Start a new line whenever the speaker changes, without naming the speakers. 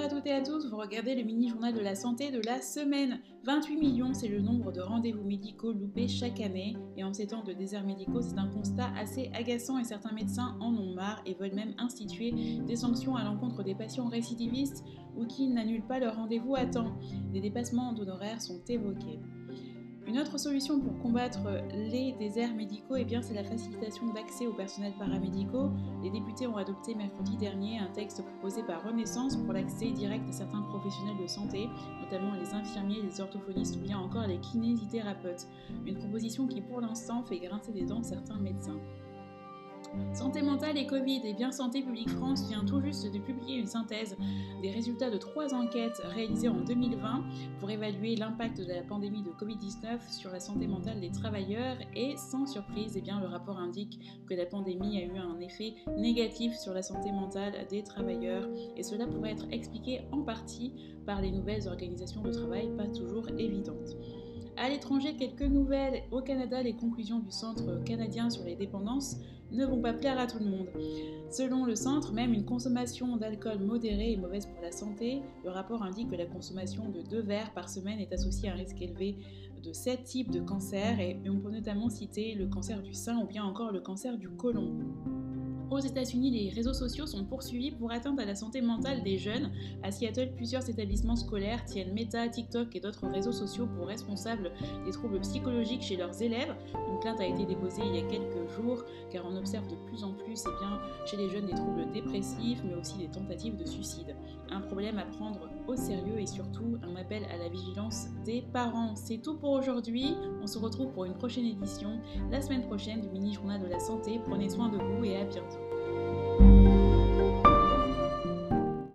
à toutes et à tous, vous regardez le mini-journal de la santé de la semaine. 28 millions, c'est le nombre de rendez-vous médicaux loupés chaque année. Et en ces temps de déserts médicaux, c'est un constat assez agaçant et certains médecins en ont marre et veulent même instituer des sanctions à l'encontre des patients récidivistes ou qui n'annulent pas leur rendez-vous à temps. Des dépassements d'honoraires sont évoqués. Une autre solution pour combattre les déserts médicaux, eh c'est la facilitation d'accès aux personnels paramédicaux. Les députés ont adopté mercredi dernier un texte proposé par Renaissance pour l'accès direct à certains professionnels de santé, notamment les infirmiers, les orthophonistes ou bien encore les kinésithérapeutes. Une proposition qui pour l'instant fait grincer des dents certains médecins. Santé mentale et Covid, et bien Santé publique France vient tout juste de publier une synthèse des résultats de trois enquêtes réalisées en 2020 pour évaluer l'impact de la pandémie de Covid-19 sur la santé mentale des travailleurs et sans surprise, et bien, le rapport indique que la pandémie a eu un effet négatif sur la santé mentale des travailleurs et cela pourrait être expliqué en partie par les nouvelles organisations de travail pas toujours évidentes. À l'étranger, quelques nouvelles. Au Canada, les conclusions du Centre canadien sur les dépendances ne vont pas plaire à tout le monde. Selon le centre, même une consommation d'alcool modérée est mauvaise pour la santé. Le rapport indique que la consommation de deux verres par semaine est associée à un risque élevé de sept types de cancers et on peut notamment citer le cancer du sein ou bien encore le cancer du côlon. Aux États-Unis, les réseaux sociaux sont poursuivis pour atteindre à la santé mentale des jeunes. À Seattle, plusieurs établissements scolaires tiennent Meta, TikTok et d'autres réseaux sociaux pour responsables des troubles psychologiques chez leurs élèves. Une plainte a été déposée il y a quelques jours car on observe de plus en plus eh bien, chez les jeunes des troubles dépressifs mais aussi des tentatives de suicide. Un problème à prendre au sérieux et surtout un appel à la vigilance des parents. C'est tout pour aujourd'hui. On se retrouve pour une prochaine édition la semaine prochaine du mini journal de la santé. Prenez soin de vous et à bientôt.